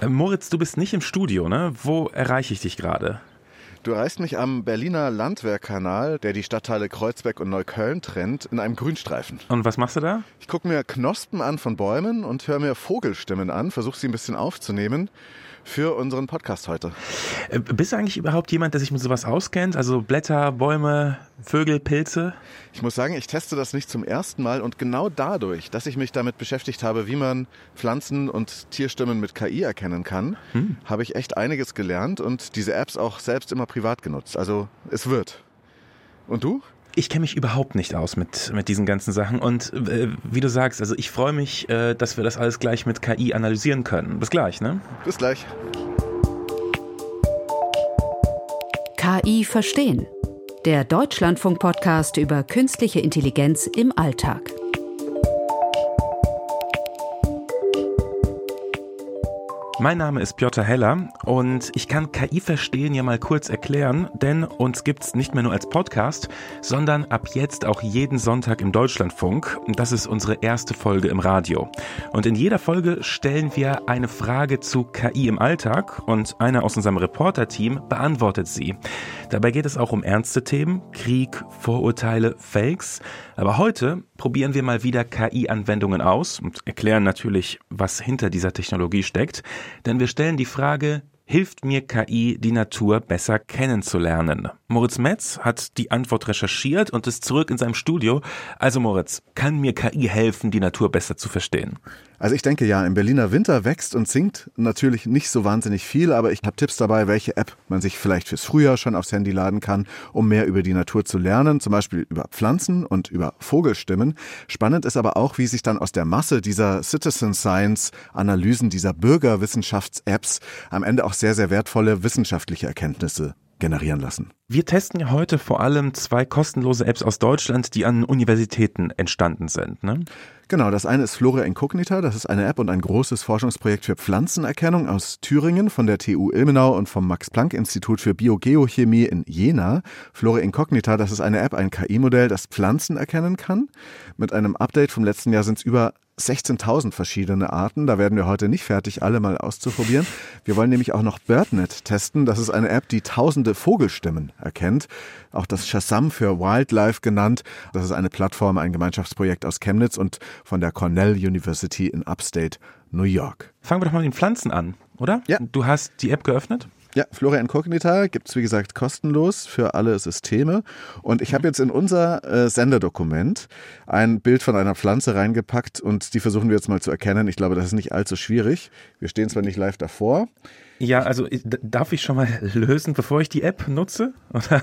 Äh, Moritz, du bist nicht im Studio, ne? Wo erreiche ich dich gerade? Du erreichst mich am Berliner Landwehrkanal, der die Stadtteile Kreuzberg und Neukölln trennt, in einem Grünstreifen. Und was machst du da? Ich gucke mir Knospen an von Bäumen und höre mir Vogelstimmen an, versuche sie ein bisschen aufzunehmen für unseren Podcast heute. Äh, bist du eigentlich überhaupt jemand, der sich mit sowas auskennt? Also Blätter, Bäume, Vögel, Pilze? Ich muss sagen, ich teste das nicht zum ersten Mal und genau dadurch, dass ich mich damit beschäftigt habe, wie man Pflanzen und Tierstimmen mit KI erkennen kann, hm. habe ich echt einiges gelernt und diese Apps auch selbst immer privat genutzt. Also es wird. Und du? Ich kenne mich überhaupt nicht aus mit, mit diesen ganzen Sachen und äh, wie du sagst, also ich freue mich, äh, dass wir das alles gleich mit KI analysieren können. Bis gleich, ne? Bis gleich. KI verstehen. Der Deutschlandfunk-Podcast über künstliche Intelligenz im Alltag. Mein Name ist Piotr Heller und ich kann KI verstehen ja mal kurz erklären, denn uns gibt's nicht mehr nur als Podcast, sondern ab jetzt auch jeden Sonntag im Deutschlandfunk. Das ist unsere erste Folge im Radio. Und in jeder Folge stellen wir eine Frage zu KI im Alltag und einer aus unserem Reporter-Team beantwortet sie. Dabei geht es auch um ernste Themen, Krieg, Vorurteile, Fakes. Aber heute probieren wir mal wieder KI-Anwendungen aus und erklären natürlich, was hinter dieser Technologie steckt. Denn wir stellen die Frage, hilft mir KI, die Natur besser kennenzulernen? Moritz Metz hat die Antwort recherchiert und ist zurück in seinem Studio. Also Moritz, kann mir KI helfen, die Natur besser zu verstehen? Also ich denke ja, im Berliner Winter wächst und singt natürlich nicht so wahnsinnig viel, aber ich habe Tipps dabei, welche App man sich vielleicht fürs Frühjahr schon aufs Handy laden kann, um mehr über die Natur zu lernen, zum Beispiel über Pflanzen und über Vogelstimmen. Spannend ist aber auch, wie sich dann aus der Masse dieser Citizen Science Analysen, dieser Bürgerwissenschafts-Apps am Ende auch sehr, sehr wertvolle wissenschaftliche Erkenntnisse generieren lassen. Wir testen ja heute vor allem zwei kostenlose Apps aus Deutschland, die an Universitäten entstanden sind. Ne? Genau, das eine ist Flora Incognita. Das ist eine App und ein großes Forschungsprojekt für Pflanzenerkennung aus Thüringen von der TU Ilmenau und vom Max-Planck-Institut für Biogeochemie in Jena. Flora Incognita, das ist eine App, ein KI-Modell, das Pflanzen erkennen kann. Mit einem Update vom letzten Jahr sind es über 16.000 verschiedene Arten. Da werden wir heute nicht fertig, alle mal auszuprobieren. Wir wollen nämlich auch noch BirdNet testen. Das ist eine App, die tausende Vogelstimmen erkennt. Auch das Shazam für Wildlife genannt. Das ist eine Plattform, ein Gemeinschaftsprojekt aus Chemnitz und von der Cornell University in Upstate New York. Fangen wir doch mal mit den Pflanzen an, oder? Ja. Du hast die App geöffnet? Ja, Flora Incognita gibt's wie gesagt kostenlos für alle Systeme. Und ich habe jetzt in unser äh, Senderdokument ein Bild von einer Pflanze reingepackt und die versuchen wir jetzt mal zu erkennen. Ich glaube, das ist nicht allzu schwierig. Wir stehen zwar nicht live davor. Ja, also darf ich schon mal lösen, bevor ich die App nutze? Oder?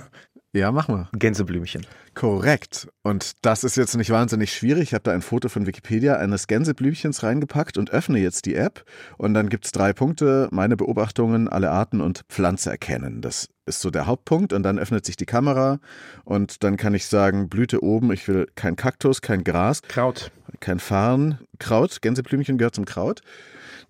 Ja, mach mal. Gänseblümchen. Korrekt. Und das ist jetzt nicht wahnsinnig schwierig. Ich habe da ein Foto von Wikipedia eines Gänseblümchens reingepackt und öffne jetzt die App. Und dann gibt's drei Punkte. Meine Beobachtungen, alle Arten und Pflanze erkennen. Das ist so der Hauptpunkt. Und dann öffnet sich die Kamera. Und dann kann ich sagen, Blüte oben. Ich will kein Kaktus, kein Gras. Kraut. Kein Farn. Kraut. Gänseblümchen gehört zum Kraut.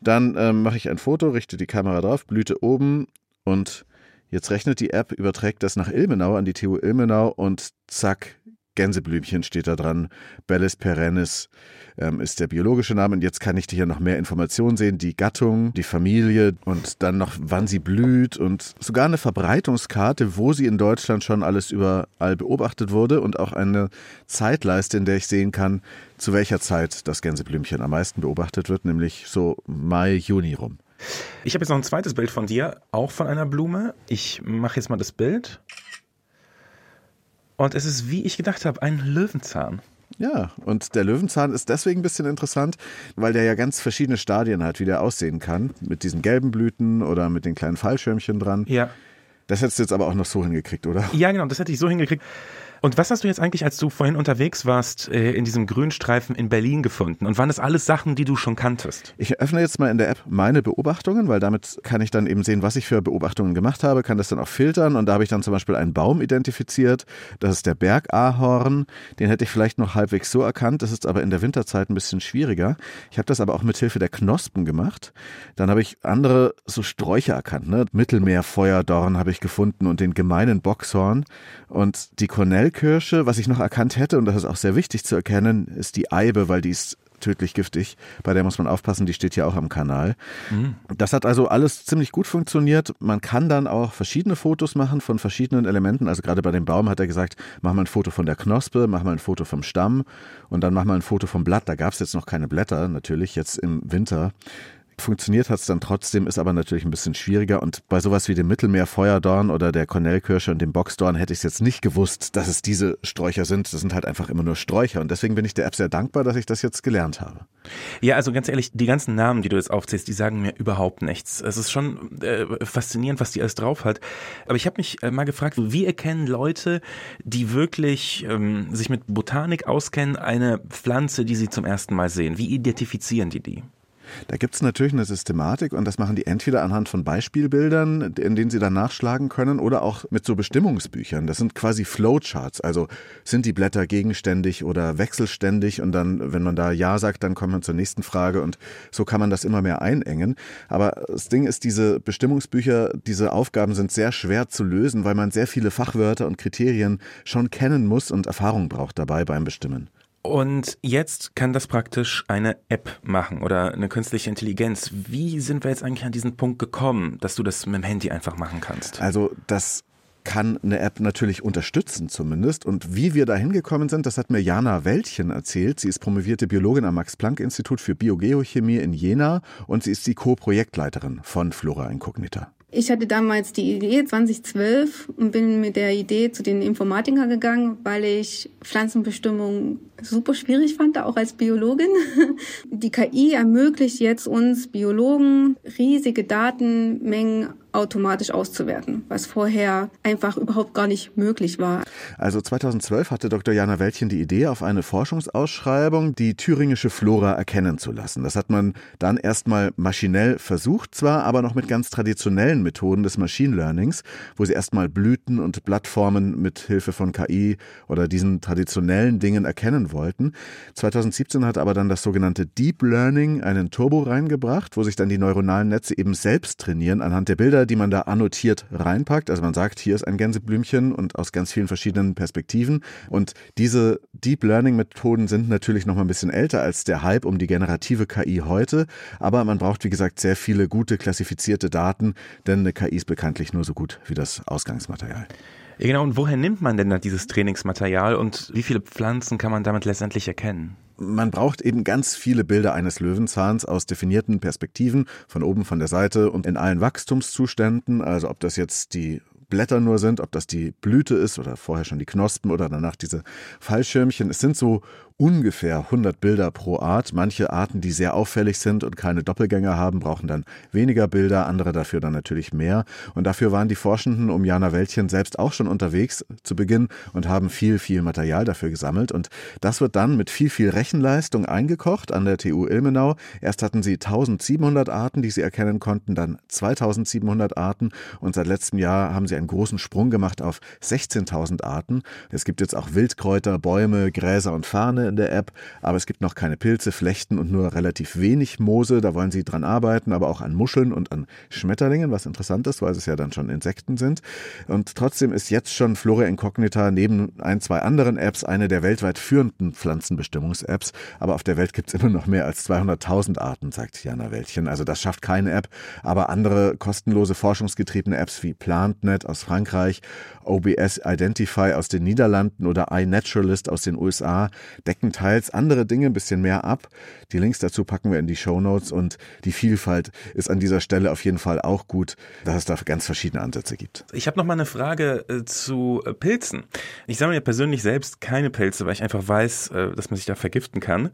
Dann ähm, mache ich ein Foto, richte die Kamera drauf. Blüte oben und Jetzt rechnet die App, überträgt das nach Ilmenau an die TU Ilmenau und zack, Gänseblümchen steht da dran. Bellis perennis ähm, ist der biologische Name. Und jetzt kann ich hier noch mehr Informationen sehen. Die Gattung, die Familie und dann noch, wann sie blüht und sogar eine Verbreitungskarte, wo sie in Deutschland schon alles überall beobachtet wurde und auch eine Zeitleiste, in der ich sehen kann, zu welcher Zeit das Gänseblümchen am meisten beobachtet wird, nämlich so Mai, Juni rum. Ich habe jetzt noch ein zweites Bild von dir, auch von einer Blume. Ich mache jetzt mal das Bild. Und es ist, wie ich gedacht habe, ein Löwenzahn. Ja, und der Löwenzahn ist deswegen ein bisschen interessant, weil der ja ganz verschiedene Stadien hat, wie der aussehen kann. Mit diesen gelben Blüten oder mit den kleinen Fallschirmchen dran. Ja. Das hättest du jetzt aber auch noch so hingekriegt, oder? Ja, genau, das hätte ich so hingekriegt. Und was hast du jetzt eigentlich, als du vorhin unterwegs warst, äh, in diesem Grünstreifen in Berlin gefunden? Und waren das alles Sachen, die du schon kanntest? Ich öffne jetzt mal in der App meine Beobachtungen, weil damit kann ich dann eben sehen, was ich für Beobachtungen gemacht habe, kann das dann auch filtern. Und da habe ich dann zum Beispiel einen Baum identifiziert. Das ist der Bergahorn. Den hätte ich vielleicht noch halbwegs so erkannt. Das ist aber in der Winterzeit ein bisschen schwieriger. Ich habe das aber auch mit Hilfe der Knospen gemacht. Dann habe ich andere so Sträucher erkannt. Ne? Mittelmeerfeuerdorn habe ich gefunden und den gemeinen Boxhorn. Und die Cornell Quellkirsche, was ich noch erkannt hätte, und das ist auch sehr wichtig zu erkennen, ist die Eibe, weil die ist tödlich giftig. Bei der muss man aufpassen, die steht ja auch am Kanal. Mhm. Das hat also alles ziemlich gut funktioniert. Man kann dann auch verschiedene Fotos machen von verschiedenen Elementen. Also gerade bei dem Baum hat er gesagt, mach mal ein Foto von der Knospe, mach mal ein Foto vom Stamm und dann mach mal ein Foto vom Blatt. Da gab es jetzt noch keine Blätter, natürlich jetzt im Winter. Funktioniert hat es dann trotzdem, ist aber natürlich ein bisschen schwieriger. Und bei sowas wie dem Mittelmeerfeuerdorn oder der Cornellkirsche und dem Boxdorn hätte ich es jetzt nicht gewusst, dass es diese Sträucher sind. Das sind halt einfach immer nur Sträucher. Und deswegen bin ich der App sehr dankbar, dass ich das jetzt gelernt habe. Ja, also ganz ehrlich, die ganzen Namen, die du jetzt aufzählst, die sagen mir überhaupt nichts. Es ist schon äh, faszinierend, was die alles drauf hat. Aber ich habe mich äh, mal gefragt, wie erkennen Leute, die wirklich ähm, sich mit Botanik auskennen, eine Pflanze, die sie zum ersten Mal sehen? Wie identifizieren die die? Da gibt es natürlich eine Systematik und das machen die entweder anhand von Beispielbildern, in denen sie dann nachschlagen können, oder auch mit so Bestimmungsbüchern. Das sind quasi Flowcharts. Also sind die Blätter gegenständig oder wechselständig und dann, wenn man da Ja sagt, dann kommt man zur nächsten Frage und so kann man das immer mehr einengen. Aber das Ding ist, diese Bestimmungsbücher, diese Aufgaben sind sehr schwer zu lösen, weil man sehr viele Fachwörter und Kriterien schon kennen muss und Erfahrung braucht dabei beim Bestimmen. Und jetzt kann das praktisch eine App machen oder eine künstliche Intelligenz. Wie sind wir jetzt eigentlich an diesen Punkt gekommen, dass du das mit dem Handy einfach machen kannst? Also das kann eine App natürlich unterstützen zumindest. Und wie wir da hingekommen sind, das hat mir Jana Wäldchen erzählt. Sie ist promovierte Biologin am Max-Planck-Institut für Biogeochemie in Jena und sie ist die Co-Projektleiterin von Flora Incognita. Ich hatte damals die Idee 2012 und bin mit der Idee zu den Informatikern gegangen, weil ich Pflanzenbestimmung super schwierig fand, auch als Biologin. Die KI ermöglicht jetzt uns Biologen riesige Datenmengen automatisch auszuwerten, was vorher einfach überhaupt gar nicht möglich war. Also 2012 hatte Dr. Jana Wäldchen die Idee auf eine Forschungsausschreibung, die thüringische Flora erkennen zu lassen. Das hat man dann erstmal maschinell versucht, zwar aber noch mit ganz traditionellen Methoden des Machine Learnings, wo sie erstmal Blüten und Blattformen mit Hilfe von KI oder diesen traditionellen Dingen erkennen wollten. 2017 hat aber dann das sogenannte Deep Learning einen Turbo reingebracht, wo sich dann die neuronalen Netze eben selbst trainieren anhand der Bilder, die man da annotiert reinpackt. Also man sagt, hier ist ein Gänseblümchen und aus ganz vielen verschiedenen Perspektiven. Und diese Deep Learning Methoden sind natürlich noch mal ein bisschen älter als der Hype um die generative KI heute. Aber man braucht, wie gesagt, sehr viele gute klassifizierte Daten, denn eine KI ist bekanntlich nur so gut wie das Ausgangsmaterial. Genau. Und woher nimmt man denn da dieses Trainingsmaterial und wie viele Pflanzen kann man damit letztendlich erkennen? Man braucht eben ganz viele Bilder eines Löwenzahns aus definierten Perspektiven, von oben, von der Seite und in allen Wachstumszuständen. Also ob das jetzt die Blätter nur sind, ob das die Blüte ist oder vorher schon die Knospen oder danach diese Fallschirmchen. Es sind so ungefähr 100 Bilder pro Art. Manche Arten, die sehr auffällig sind und keine Doppelgänger haben, brauchen dann weniger Bilder, andere dafür dann natürlich mehr. Und dafür waren die Forschenden um Jana Wäldchen selbst auch schon unterwegs zu Beginn und haben viel, viel Material dafür gesammelt. Und das wird dann mit viel, viel Rechenleistung eingekocht an der TU Ilmenau. Erst hatten sie 1700 Arten, die sie erkennen konnten, dann 2700 Arten und seit letztem Jahr haben sie einen großen Sprung gemacht auf 16.000 Arten. Es gibt jetzt auch Wildkräuter, Bäume, Gräser und Farne in der App, aber es gibt noch keine Pilze, Flechten und nur relativ wenig Moose. Da wollen sie dran arbeiten, aber auch an Muscheln und an Schmetterlingen, was interessant ist, weil es ja dann schon Insekten sind. Und trotzdem ist jetzt schon Flora Incognita neben ein, zwei anderen Apps eine der weltweit führenden Pflanzenbestimmungs-Apps. Aber auf der Welt gibt es immer noch mehr als 200.000 Arten, sagt Jana Wäldchen. Also das schafft keine App, aber andere kostenlose forschungsgetriebene Apps wie PlantNet aus Frankreich, OBS Identify aus den Niederlanden oder iNaturalist aus den USA decken decken teils andere Dinge ein bisschen mehr ab. Die Links dazu packen wir in die Show Notes und die Vielfalt ist an dieser Stelle auf jeden Fall auch gut, dass es da ganz verschiedene Ansätze gibt. Ich habe noch mal eine Frage äh, zu äh, Pilzen. Ich sammle ja persönlich selbst keine Pilze, weil ich einfach weiß, äh, dass man sich da vergiften kann.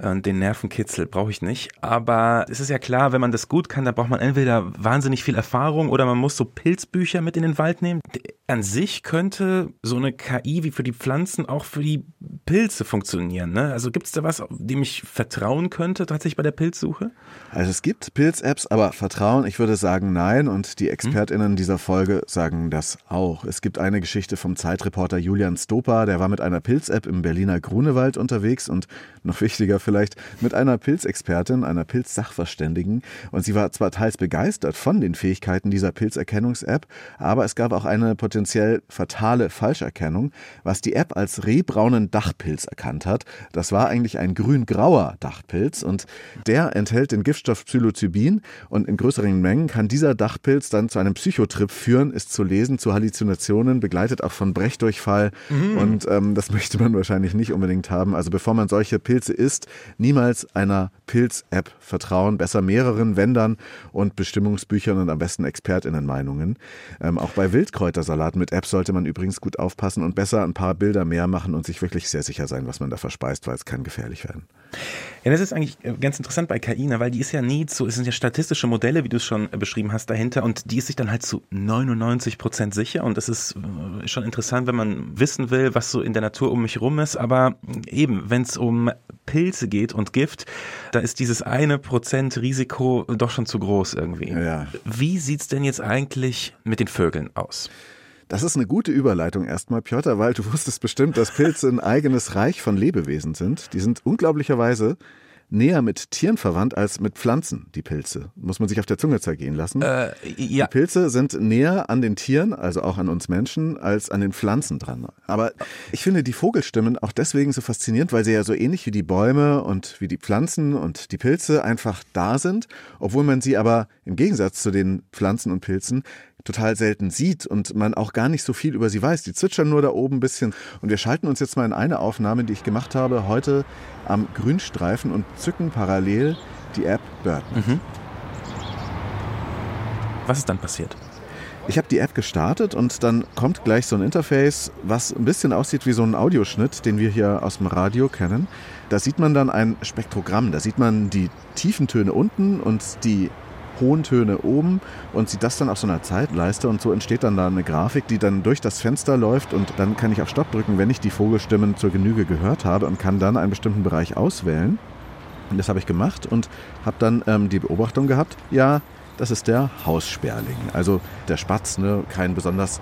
Den Nervenkitzel brauche ich nicht. Aber es ist ja klar, wenn man das gut kann, dann braucht man entweder wahnsinnig viel Erfahrung oder man muss so Pilzbücher mit in den Wald nehmen. An sich könnte so eine KI wie für die Pflanzen auch für die Pilze funktionieren funktionieren. Ne? Also gibt es da was, dem ich vertrauen könnte tatsächlich bei der Pilzsuche? Also es gibt Pilz-Apps, aber Vertrauen, ich würde sagen nein. Und die ExpertInnen dieser Folge sagen das auch. Es gibt eine Geschichte vom Zeitreporter Julian Stopa, der war mit einer Pilz-App im Berliner Grunewald unterwegs und noch wichtiger vielleicht mit einer Pilzexpertin, einer Pilzsachverständigen. Und sie war zwar teils begeistert von den Fähigkeiten dieser Pilzerkennungs-App, aber es gab auch eine potenziell fatale Falscherkennung. Was die App als rehbraunen Dach Dachpilz erkannt hat. Das war eigentlich ein grün-grauer Dachpilz und der enthält den Giftstoff Psilocybin und in größeren Mengen kann dieser Dachpilz dann zu einem Psychotrip führen, ist zu lesen, zu Halluzinationen, begleitet auch von Brechdurchfall mhm. und ähm, das möchte man wahrscheinlich nicht unbedingt haben. Also bevor man solche Pilze isst, niemals einer Pilz-App vertrauen, besser mehreren Wendern und Bestimmungsbüchern und am besten ExpertInnenmeinungen. Ähm, auch bei Wildkräutersalat mit App sollte man übrigens gut aufpassen und besser ein paar Bilder mehr machen und sich wirklich sehr sicher sein, was man da verspeist, weil es kann gefährlich werden. Ja, das ist eigentlich äh, ganz interessant bei KI, ne, weil die ist ja nie zu, es sind ja statistische Modelle, wie du es schon äh, beschrieben hast, dahinter und die ist sich dann halt zu 99 Prozent sicher und das ist äh, schon interessant, wenn man wissen will, was so in der Natur um mich rum ist, aber eben, wenn es um Pilze geht und Gift, da ist dieses eine Prozent Risiko doch schon zu groß irgendwie. Ja. Wie sieht's denn jetzt eigentlich mit den Vögeln aus? Das ist eine gute Überleitung erstmal, Piotr, weil du wusstest bestimmt, dass Pilze ein eigenes Reich von Lebewesen sind. Die sind unglaublicherweise näher mit Tieren verwandt als mit Pflanzen, die Pilze. Muss man sich auf der Zunge zergehen lassen. Äh, ja. Die Pilze sind näher an den Tieren, also auch an uns Menschen, als an den Pflanzen dran. Aber ich finde die Vogelstimmen auch deswegen so faszinierend, weil sie ja so ähnlich wie die Bäume und wie die Pflanzen und die Pilze einfach da sind, obwohl man sie aber im Gegensatz zu den Pflanzen und Pilzen total selten sieht und man auch gar nicht so viel über sie weiß. Die zwitschern nur da oben ein bisschen. Und wir schalten uns jetzt mal in eine Aufnahme, die ich gemacht habe, heute am Grünstreifen und zücken parallel die App Bird. Mhm. Was ist dann passiert? Ich habe die App gestartet und dann kommt gleich so ein Interface, was ein bisschen aussieht wie so ein Audioschnitt, den wir hier aus dem Radio kennen. Da sieht man dann ein Spektrogramm. Da sieht man die tiefen Töne unten und die hohen Töne oben und sieht das dann auf so einer Zeitleiste und so entsteht dann da eine Grafik, die dann durch das Fenster läuft und dann kann ich auf Stopp drücken, wenn ich die Vogelstimmen zur Genüge gehört habe und kann dann einen bestimmten Bereich auswählen. Und das habe ich gemacht und habe dann ähm, die Beobachtung gehabt, ja, das ist der Haussperling, also der Spatz, ne, kein besonders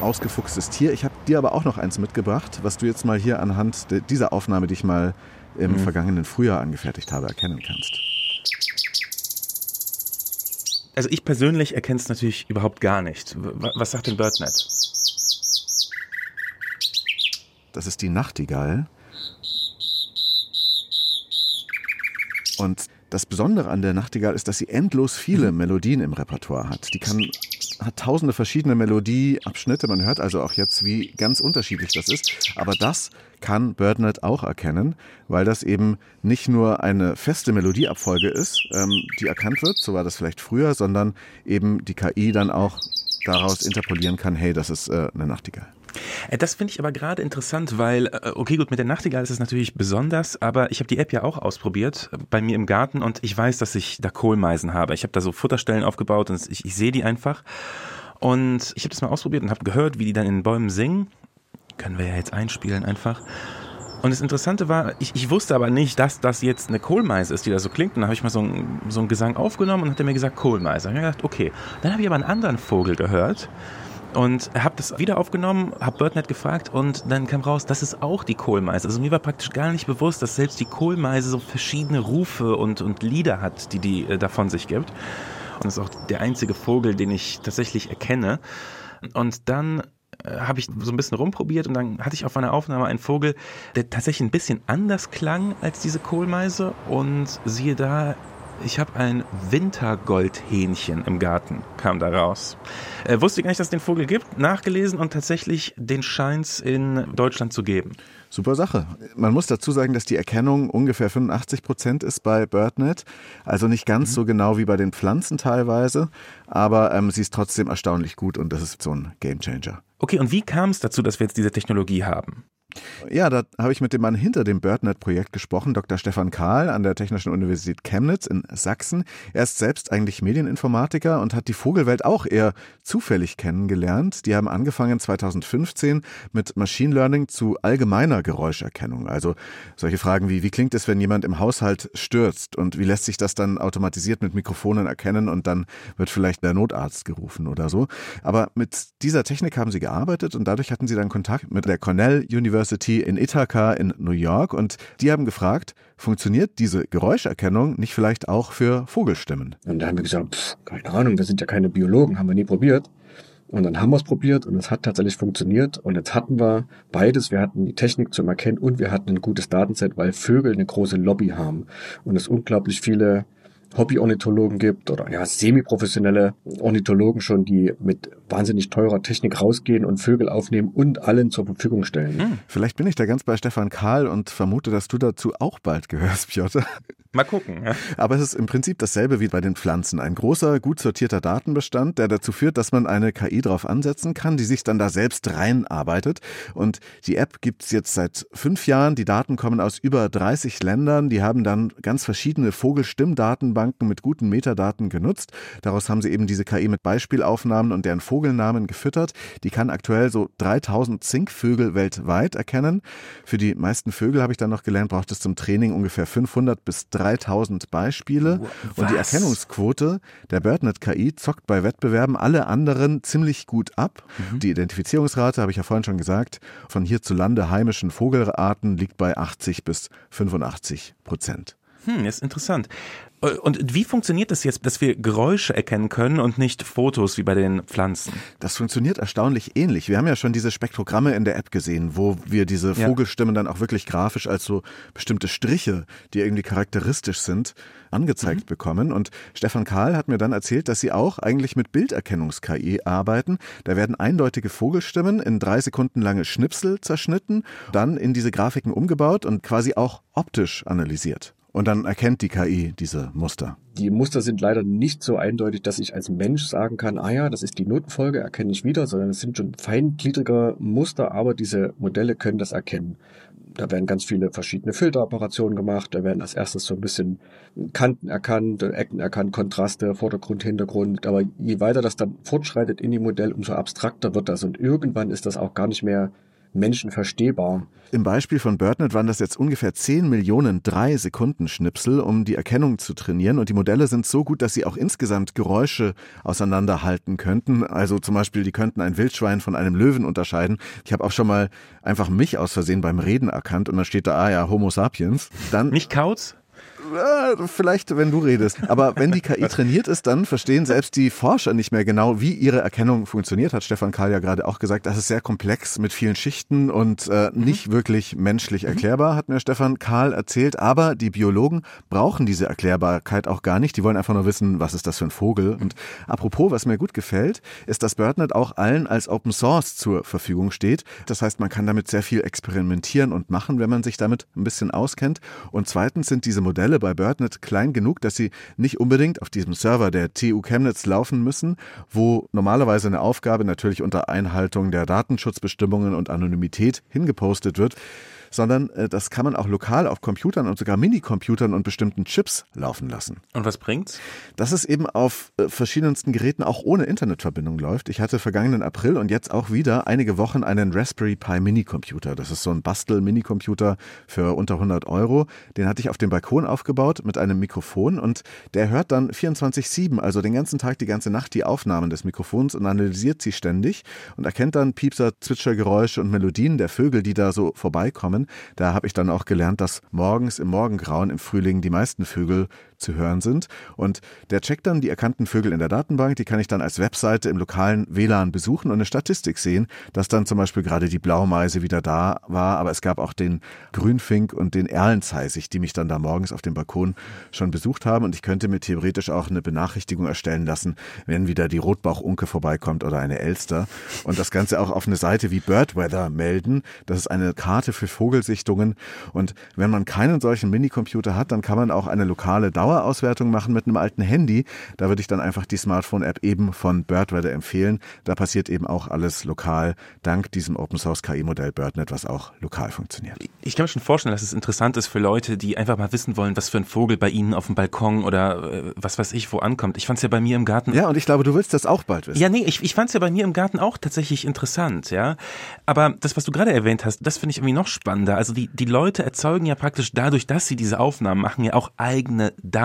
ausgefuchstes Tier. Ich habe dir aber auch noch eins mitgebracht, was du jetzt mal hier anhand dieser Aufnahme, die ich mal im mhm. vergangenen Frühjahr angefertigt habe, erkennen kannst. Also ich persönlich erkenne es natürlich überhaupt gar nicht. Was sagt denn BirdNet? Das ist die Nachtigall. Und das Besondere an der Nachtigall ist, dass sie endlos viele mhm. Melodien im Repertoire hat. Die kann hat tausende verschiedene Melodieabschnitte. Man hört also auch jetzt, wie ganz unterschiedlich das ist. Aber das kann BirdNet auch erkennen, weil das eben nicht nur eine feste Melodieabfolge ist, ähm, die erkannt wird, so war das vielleicht früher, sondern eben die KI dann auch daraus interpolieren kann, hey, das ist äh, eine Nachtigall. Äh, das finde ich aber gerade interessant, weil, äh, okay, gut, mit der Nachtigall ist es natürlich besonders, aber ich habe die App ja auch ausprobiert äh, bei mir im Garten und ich weiß, dass ich da Kohlmeisen habe. Ich habe da so Futterstellen aufgebaut und ich, ich sehe die einfach. Und ich habe das mal ausprobiert und habe gehört, wie die dann in den Bäumen singen. Können wir ja jetzt einspielen einfach. Und das Interessante war, ich, ich wusste aber nicht, dass das jetzt eine Kohlmeise ist, die da so klingt. Und dann habe ich mal so einen, so einen Gesang aufgenommen und hat er mir gesagt, Kohlmeise. Und ich habe gedacht, okay. Dann habe ich aber einen anderen Vogel gehört und habe das wieder aufgenommen, habe BirdNet gefragt und dann kam raus, das ist auch die Kohlmeise. Also mir war praktisch gar nicht bewusst, dass selbst die Kohlmeise so verschiedene Rufe und, und Lieder hat, die die äh, davon sich gibt. Und ist auch der einzige Vogel, den ich tatsächlich erkenne. Und dann äh, habe ich so ein bisschen rumprobiert und dann hatte ich auf einer Aufnahme einen Vogel, der tatsächlich ein bisschen anders klang als diese Kohlmeise und siehe da, ich habe ein Wintergoldhähnchen im Garten, kam da raus. Äh, wusste gar nicht, dass es den Vogel gibt, nachgelesen und tatsächlich den scheint in Deutschland zu geben. Super Sache. Man muss dazu sagen, dass die Erkennung ungefähr 85 Prozent ist bei BirdNet. Also nicht ganz mhm. so genau wie bei den Pflanzen teilweise, aber ähm, sie ist trotzdem erstaunlich gut und das ist so ein Gamechanger. Okay, und wie kam es dazu, dass wir jetzt diese Technologie haben? Ja, da habe ich mit dem Mann hinter dem BirdNet-Projekt gesprochen, Dr. Stefan Kahl an der Technischen Universität Chemnitz in Sachsen. Er ist selbst eigentlich Medieninformatiker und hat die Vogelwelt auch eher zufällig kennengelernt. Die haben angefangen 2015 mit Machine Learning zu allgemeiner Geräuscherkennung. Also solche Fragen wie, wie klingt es, wenn jemand im Haushalt stürzt und wie lässt sich das dann automatisiert mit Mikrofonen erkennen und dann wird vielleicht der Notarzt gerufen oder so. Aber mit dieser Technik haben sie gearbeitet und dadurch hatten sie dann Kontakt mit der Cornell University University in Ithaca in New York und die haben gefragt, funktioniert diese Geräuscherkennung nicht vielleicht auch für Vogelstimmen? Und da haben wir gesagt, pff, keine Ahnung, wir sind ja keine Biologen, haben wir nie probiert. Und dann haben wir es probiert und es hat tatsächlich funktioniert. Und jetzt hatten wir beides. Wir hatten die Technik zum Erkennen und wir hatten ein gutes Datenset, weil Vögel eine große Lobby haben und es unglaublich viele Hobby-Ornithologen gibt oder ja, semi-professionelle Ornithologen schon, die mit wahnsinnig teurer Technik rausgehen und Vögel aufnehmen und allen zur Verfügung stellen. Hm. Vielleicht bin ich da ganz bei Stefan Karl und vermute, dass du dazu auch bald gehörst, Piotr. Mal gucken. Ja. Aber es ist im Prinzip dasselbe wie bei den Pflanzen. Ein großer, gut sortierter Datenbestand, der dazu führt, dass man eine KI drauf ansetzen kann, die sich dann da selbst reinarbeitet. Und die App gibt's jetzt seit fünf Jahren. Die Daten kommen aus über 30 Ländern. Die haben dann ganz verschiedene Vogelstimmdatenbanken mit guten Metadaten genutzt. Daraus haben sie eben diese KI mit Beispielaufnahmen und deren Vogelnamen gefüttert. Die kann aktuell so 3000 Zinkvögel weltweit erkennen. Für die meisten Vögel, habe ich dann noch gelernt, braucht es zum Training ungefähr 500 bis 300 3000 Beispiele Was? und die Erkennungsquote der BirdNet KI zockt bei Wettbewerben alle anderen ziemlich gut ab. Mhm. Die Identifizierungsrate, habe ich ja vorhin schon gesagt, von hierzulande heimischen Vogelarten liegt bei 80 bis 85 Prozent. Hm, ist interessant. Und wie funktioniert das jetzt, dass wir Geräusche erkennen können und nicht Fotos wie bei den Pflanzen? Das funktioniert erstaunlich ähnlich. Wir haben ja schon diese Spektrogramme in der App gesehen, wo wir diese Vogelstimmen dann auch wirklich grafisch als so bestimmte Striche, die irgendwie charakteristisch sind, angezeigt mhm. bekommen. Und Stefan Karl hat mir dann erzählt, dass sie auch eigentlich mit Bilderkennungs-KI arbeiten. Da werden eindeutige Vogelstimmen in drei Sekunden lange Schnipsel zerschnitten, dann in diese Grafiken umgebaut und quasi auch optisch analysiert. Und dann erkennt die KI diese Muster. Die Muster sind leider nicht so eindeutig, dass ich als Mensch sagen kann, ah ja, das ist die Notenfolge, erkenne ich wieder, sondern es sind schon feingliedrige Muster, aber diese Modelle können das erkennen. Da werden ganz viele verschiedene Filteroperationen gemacht. Da werden als erstes so ein bisschen Kanten erkannt, Ecken erkannt, Kontraste, Vordergrund, Hintergrund. Aber je weiter das dann fortschreitet in die Modell, umso abstrakter wird das. Und irgendwann ist das auch gar nicht mehr Menschen verstehbar. Im Beispiel von BirdNet waren das jetzt ungefähr 10 Millionen 3 Sekunden Schnipsel, um die Erkennung zu trainieren. Und die Modelle sind so gut, dass sie auch insgesamt Geräusche auseinanderhalten könnten. Also zum Beispiel, die könnten ein Wildschwein von einem Löwen unterscheiden. Ich habe auch schon mal einfach mich aus Versehen beim Reden erkannt und dann steht da, ah ja, Homo sapiens. Dann Nicht Kauz? Äh, vielleicht, wenn du redest. Aber wenn die KI trainiert ist, dann verstehen selbst die Forscher nicht mehr genau, wie ihre Erkennung funktioniert, hat Stefan Karl ja gerade auch gesagt. Das ist sehr komplex mit vielen Schichten und äh, mhm. nicht wirklich menschlich mhm. erklärbar, hat mir Stefan Karl erzählt. Aber die Biologen brauchen diese Erklärbarkeit auch gar nicht. Die wollen einfach nur wissen, was ist das für ein Vogel. Und apropos, was mir gut gefällt, ist, dass BirdNet auch allen als Open Source zur Verfügung steht. Das heißt, man kann damit sehr viel experimentieren und machen, wenn man sich damit ein bisschen auskennt. Und zweitens sind diese Modelle Modelle bei BirdNet klein genug, dass sie nicht unbedingt auf diesem Server der TU Chemnitz laufen müssen, wo normalerweise eine Aufgabe natürlich unter Einhaltung der Datenschutzbestimmungen und Anonymität hingepostet wird sondern äh, das kann man auch lokal auf Computern und sogar Minicomputern und bestimmten Chips laufen lassen. Und was bringt's? Dass es eben auf äh, verschiedensten Geräten auch ohne Internetverbindung läuft. Ich hatte vergangenen April und jetzt auch wieder einige Wochen einen Raspberry Pi Minicomputer. Das ist so ein Bastel-Minicomputer für unter 100 Euro. Den hatte ich auf dem Balkon aufgebaut mit einem Mikrofon und der hört dann 24-7, also den ganzen Tag, die ganze Nacht die Aufnahmen des Mikrofons und analysiert sie ständig und erkennt dann Piepser, Zwitschergeräusche und Melodien der Vögel, die da so vorbeikommen. Da habe ich dann auch gelernt, dass morgens im Morgengrauen im Frühling die meisten Vögel zu hören sind. Und der checkt dann die erkannten Vögel in der Datenbank, die kann ich dann als Webseite im lokalen WLAN besuchen und eine Statistik sehen, dass dann zum Beispiel gerade die Blaumeise wieder da war, aber es gab auch den Grünfink und den Erlenzeisig, die mich dann da morgens auf dem Balkon schon besucht haben. Und ich könnte mir theoretisch auch eine Benachrichtigung erstellen lassen, wenn wieder die Rotbauchunke vorbeikommt oder eine Elster. Und das Ganze auch auf eine Seite wie Birdweather melden. Das ist eine Karte für Vogelsichtungen. Und wenn man keinen solchen Minicomputer hat, dann kann man auch eine lokale Dauer Dauerauswertung machen mit einem alten Handy. Da würde ich dann einfach die Smartphone-App eben von Birdweather empfehlen. Da passiert eben auch alles lokal, dank diesem Open Source KI-Modell BirdNet, was auch lokal funktioniert. Ich kann mir schon vorstellen, dass es interessant ist für Leute, die einfach mal wissen wollen, was für ein Vogel bei ihnen auf dem Balkon oder äh, was weiß ich wo ankommt. Ich fand es ja bei mir im Garten. Ja, und ich glaube, du willst das auch bald wissen. Ja, nee, ich, ich fand es ja bei mir im Garten auch tatsächlich interessant, ja. Aber das, was du gerade erwähnt hast, das finde ich irgendwie noch spannender spannender. Also die, die Leute erzeugen ja praktisch dadurch, dass sie diese Aufnahmen machen, ja auch eigene Daten.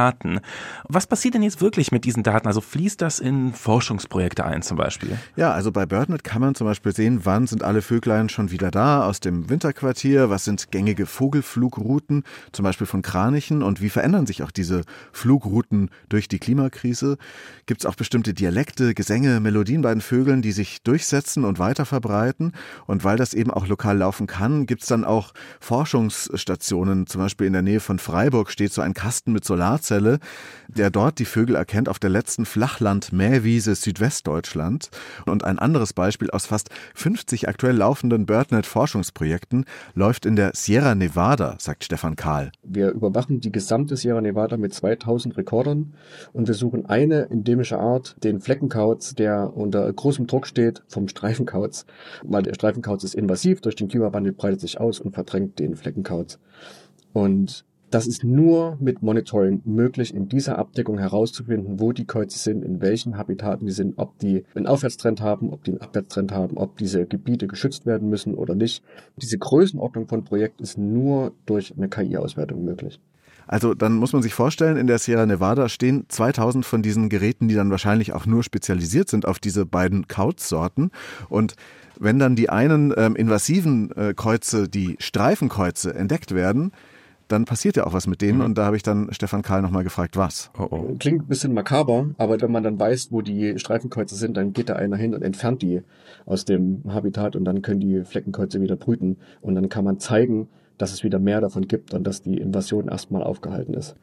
Was passiert denn jetzt wirklich mit diesen Daten? Also fließt das in Forschungsprojekte ein zum Beispiel? Ja, also bei BirdNet kann man zum Beispiel sehen, wann sind alle Vöglein schon wieder da aus dem Winterquartier, was sind gängige Vogelflugrouten, zum Beispiel von Kranichen und wie verändern sich auch diese Flugrouten durch die Klimakrise? Gibt es auch bestimmte Dialekte, Gesänge, Melodien bei den Vögeln, die sich durchsetzen und weiter verbreiten? Und weil das eben auch lokal laufen kann, gibt es dann auch Forschungsstationen, zum Beispiel in der Nähe von Freiburg steht so ein Kasten mit Solarzelle, der dort die Vögel erkennt auf der letzten Flachland-Mähwiese Südwestdeutschland. Und ein anderes Beispiel aus fast 50 aktuell laufenden BirdNet-Forschungsprojekten läuft in der Sierra Nevada, sagt Stefan Kahl. Wir überwachen die gesamte Sierra Nevada mit 2000 Rekordern und wir suchen eine endemische Art, den Fleckenkauz, der unter großem Druck steht vom Streifenkauz, weil der Streifenkauz ist invasiv, durch den Klimawandel breitet sich aus und verdrängt den Fleckenkauz. Und das ist nur mit Monitoring möglich, in dieser Abdeckung herauszufinden, wo die Käuze sind, in welchen Habitaten die sind, ob die einen Aufwärtstrend haben, ob die einen Abwärtstrend haben, ob diese Gebiete geschützt werden müssen oder nicht. Diese Größenordnung von Projekt ist nur durch eine KI-Auswertung möglich. Also dann muss man sich vorstellen, in der Sierra Nevada stehen 2000 von diesen Geräten, die dann wahrscheinlich auch nur spezialisiert sind auf diese beiden Kauzsorten. Und wenn dann die einen ähm, invasiven äh, Kreuze, die Streifenkreuze, entdeckt werden, dann passiert ja auch was mit denen. Mhm. Und da habe ich dann Stefan Karl nochmal gefragt, was? Oh, oh. Klingt ein bisschen makaber, aber wenn man dann weiß, wo die Streifenkreuze sind, dann geht da einer hin und entfernt die aus dem Habitat und dann können die Fleckenkreuze wieder brüten. Und dann kann man zeigen, dass es wieder mehr davon gibt und dass die Invasion erstmal aufgehalten ist.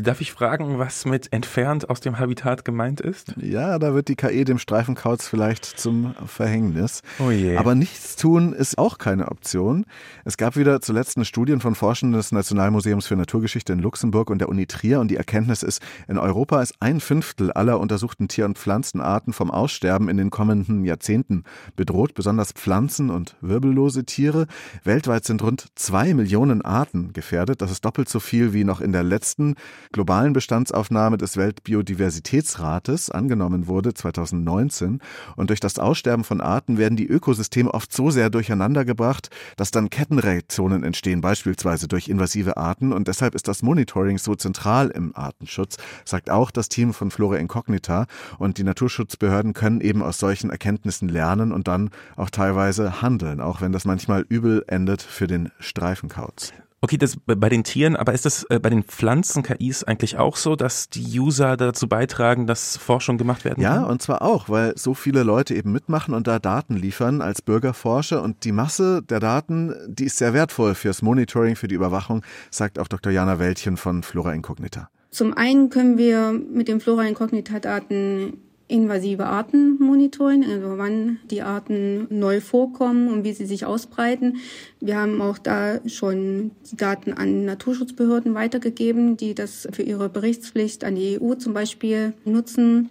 Darf ich fragen, was mit entfernt aus dem Habitat gemeint ist? Ja, da wird die KI dem Streifenkauz vielleicht zum Verhängnis. Oh je. Aber nichts tun ist auch keine Option. Es gab wieder zuletzt eine Studie von Forschenden des Nationalmuseums für Naturgeschichte in Luxemburg und der Uni Trier und die Erkenntnis ist, in Europa ist ein Fünftel aller untersuchten Tier- und Pflanzenarten vom Aussterben in den kommenden Jahrzehnten bedroht, besonders Pflanzen und wirbellose Tiere. Weltweit sind rund zwei Millionen Arten gefährdet. Das ist doppelt so viel wie noch in der letzten globalen Bestandsaufnahme des Weltbiodiversitätsrates angenommen wurde 2019. Und durch das Aussterben von Arten werden die Ökosysteme oft so sehr durcheinandergebracht, dass dann Kettenreaktionen entstehen, beispielsweise durch invasive Arten. Und deshalb ist das Monitoring so zentral im Artenschutz, sagt auch das Team von Flora Incognita. Und die Naturschutzbehörden können eben aus solchen Erkenntnissen lernen und dann auch teilweise handeln, auch wenn das manchmal übel endet für den Streifen. Kauz. Okay, das bei den Tieren, aber ist das äh, bei den Pflanzen-KIs eigentlich auch so, dass die User dazu beitragen, dass Forschung gemacht werden kann? Ja, und zwar auch, weil so viele Leute eben mitmachen und da Daten liefern als Bürgerforscher und die Masse der Daten, die ist sehr wertvoll fürs Monitoring, für die Überwachung, sagt auch Dr. Jana Wäldchen von Flora Incognita. Zum einen können wir mit den Flora Incognita Daten invasive Arten monitoren, also wann die Arten neu vorkommen und wie sie sich ausbreiten. Wir haben auch da schon Daten an Naturschutzbehörden weitergegeben, die das für ihre Berichtspflicht an die EU zum Beispiel nutzen.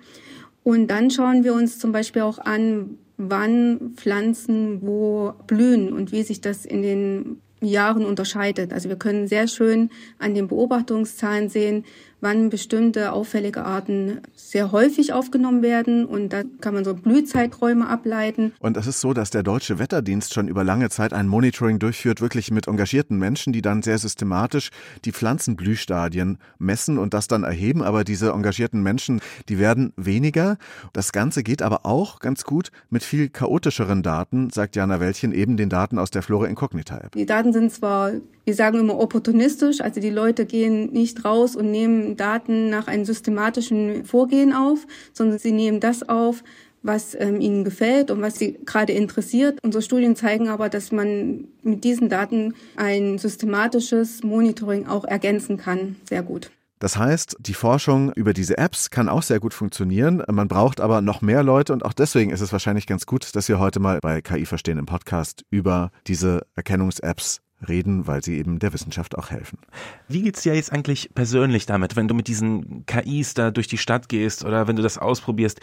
Und dann schauen wir uns zum Beispiel auch an, wann Pflanzen wo blühen und wie sich das in den Jahren unterscheidet. Also wir können sehr schön an den Beobachtungszahlen sehen, wann bestimmte auffällige Arten sehr häufig aufgenommen werden und da kann man so Blühzeiträume ableiten. Und es ist so, dass der Deutsche Wetterdienst schon über lange Zeit ein Monitoring durchführt, wirklich mit engagierten Menschen, die dann sehr systematisch die Pflanzenblühstadien messen und das dann erheben. Aber diese engagierten Menschen, die werden weniger. Das Ganze geht aber auch ganz gut mit viel chaotischeren Daten, sagt Jana Wäldchen, eben den Daten aus der Flora Incognita App. Die Daten sind zwar wir sagen immer opportunistisch, also die Leute gehen nicht raus und nehmen Daten nach einem systematischen Vorgehen auf, sondern sie nehmen das auf, was ähm, ihnen gefällt und was sie gerade interessiert. Unsere Studien zeigen aber, dass man mit diesen Daten ein systematisches Monitoring auch ergänzen kann. Sehr gut. Das heißt, die Forschung über diese Apps kann auch sehr gut funktionieren. Man braucht aber noch mehr Leute und auch deswegen ist es wahrscheinlich ganz gut, dass wir heute mal bei KI Verstehen im Podcast über diese Erkennungs-Apps reden, weil sie eben der Wissenschaft auch helfen. Wie geht's dir jetzt eigentlich persönlich damit, wenn du mit diesen KIs da durch die Stadt gehst oder wenn du das ausprobierst?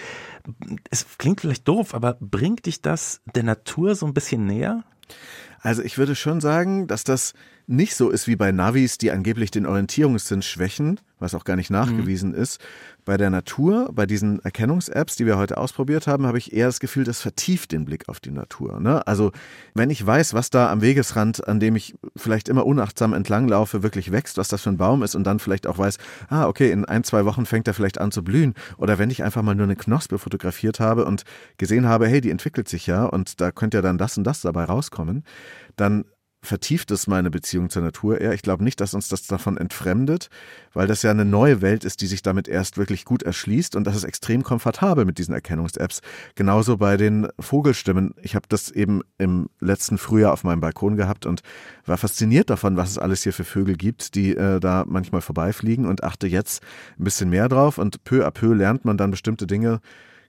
Es klingt vielleicht doof, aber bringt dich das der Natur so ein bisschen näher? Also ich würde schon sagen, dass das nicht so ist wie bei Navis, die angeblich den Orientierungssinn schwächen, was auch gar nicht nachgewiesen mhm. ist. Bei der Natur, bei diesen Erkennungs-Apps, die wir heute ausprobiert haben, habe ich eher das Gefühl, das vertieft den Blick auf die Natur. Ne? Also wenn ich weiß, was da am Wegesrand, an dem ich vielleicht immer unachtsam entlanglaufe, wirklich wächst, was das für ein Baum ist und dann vielleicht auch weiß, ah, okay, in ein, zwei Wochen fängt er vielleicht an zu blühen. Oder wenn ich einfach mal nur eine Knospe fotografiert habe und gesehen habe, hey, die entwickelt sich ja und da könnte ja dann das und das dabei rauskommen, dann vertieft es meine Beziehung zur Natur eher. Ich glaube nicht, dass uns das davon entfremdet, weil das ja eine neue Welt ist, die sich damit erst wirklich gut erschließt und das ist extrem komfortabel mit diesen Erkennungs-Apps. Genauso bei den Vogelstimmen. Ich habe das eben im letzten Frühjahr auf meinem Balkon gehabt und war fasziniert davon, was es alles hier für Vögel gibt, die äh, da manchmal vorbeifliegen und achte jetzt ein bisschen mehr drauf und peu à peu lernt man dann bestimmte Dinge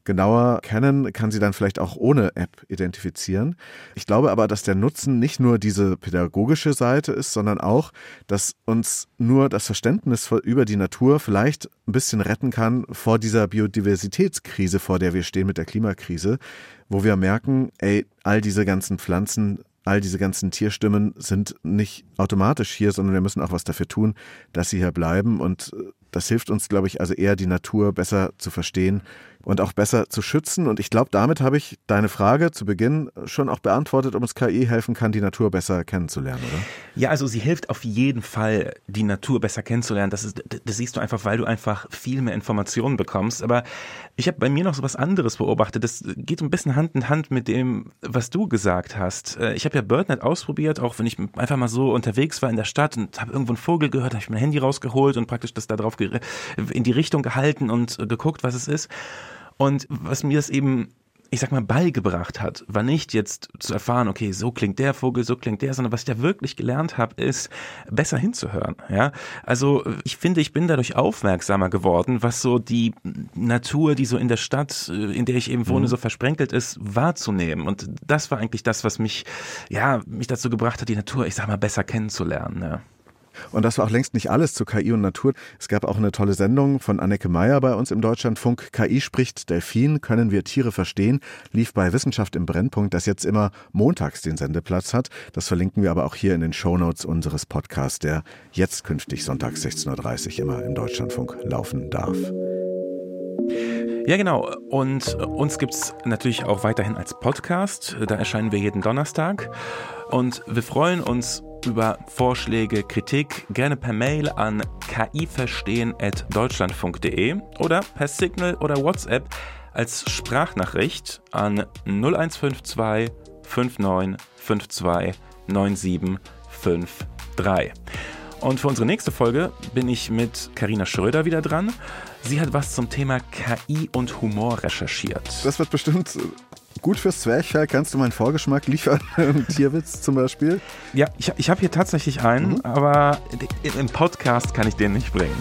genauer kennen, kann sie dann vielleicht auch ohne App identifizieren. Ich glaube aber, dass der Nutzen nicht nur diese pädagogische Seite ist, sondern auch, dass uns nur das Verständnis über die Natur vielleicht ein bisschen retten kann vor dieser Biodiversitätskrise, vor der wir stehen mit der Klimakrise, wo wir merken, ey, all diese ganzen Pflanzen all diese ganzen Tierstimmen sind nicht automatisch hier, sondern wir müssen auch was dafür tun, dass sie hier bleiben. Und das hilft uns, glaube ich, also eher die Natur besser zu verstehen und auch besser zu schützen. Und ich glaube, damit habe ich deine Frage zu Beginn schon auch beantwortet, ob uns KI helfen kann, die Natur besser kennenzulernen, oder? Ja, also sie hilft auf jeden Fall, die Natur besser kennenzulernen. Das, ist, das siehst du einfach, weil du einfach viel mehr Informationen bekommst. Aber ich habe bei mir noch so was anderes beobachtet. Das geht ein bisschen Hand in Hand mit dem, was du gesagt hast. Äh, ich habe ja BirdNet ausprobiert, auch wenn ich einfach mal so unterwegs war in der Stadt und habe irgendwo einen Vogel gehört, habe ich mein Handy rausgeholt und praktisch das da drauf in die Richtung gehalten und geguckt, was es ist. Und was mir das eben ich sag mal, beigebracht hat, war nicht jetzt zu erfahren, okay, so klingt der Vogel, so klingt der, sondern was ich da wirklich gelernt habe, ist besser hinzuhören. Ja, also ich finde, ich bin dadurch aufmerksamer geworden, was so die Natur, die so in der Stadt, äh, in der ich eben wohne, mhm. so versprenkelt ist, wahrzunehmen. Und das war eigentlich das, was mich, ja, mich dazu gebracht hat, die Natur, ich sag mal, besser kennenzulernen. Ja. Und das war auch längst nicht alles zu KI und Natur. Es gab auch eine tolle Sendung von Anneke Meyer bei uns im Deutschlandfunk. KI spricht Delfin, können wir Tiere verstehen, lief bei Wissenschaft im Brennpunkt, das jetzt immer montags den Sendeplatz hat. Das verlinken wir aber auch hier in den Shownotes unseres Podcasts, der jetzt künftig sonntags 16.30 Uhr immer im Deutschlandfunk laufen darf. Ja, genau. Und uns gibt es natürlich auch weiterhin als Podcast. Da erscheinen wir jeden Donnerstag. Und wir freuen uns über Vorschläge, Kritik gerne per Mail an kiverstehen.deutschlandfunk.de oder per Signal oder WhatsApp als Sprachnachricht an 0152 5952 9753. Und für unsere nächste Folge bin ich mit Karina Schröder wieder dran. Sie hat was zum Thema KI und Humor recherchiert. Das wird bestimmt gut fürs Zwerchfell. Kannst du meinen Vorgeschmack liefern? Tierwitz zum Beispiel? Ja, ich, ich habe hier tatsächlich einen, mhm. aber im Podcast kann ich den nicht bringen.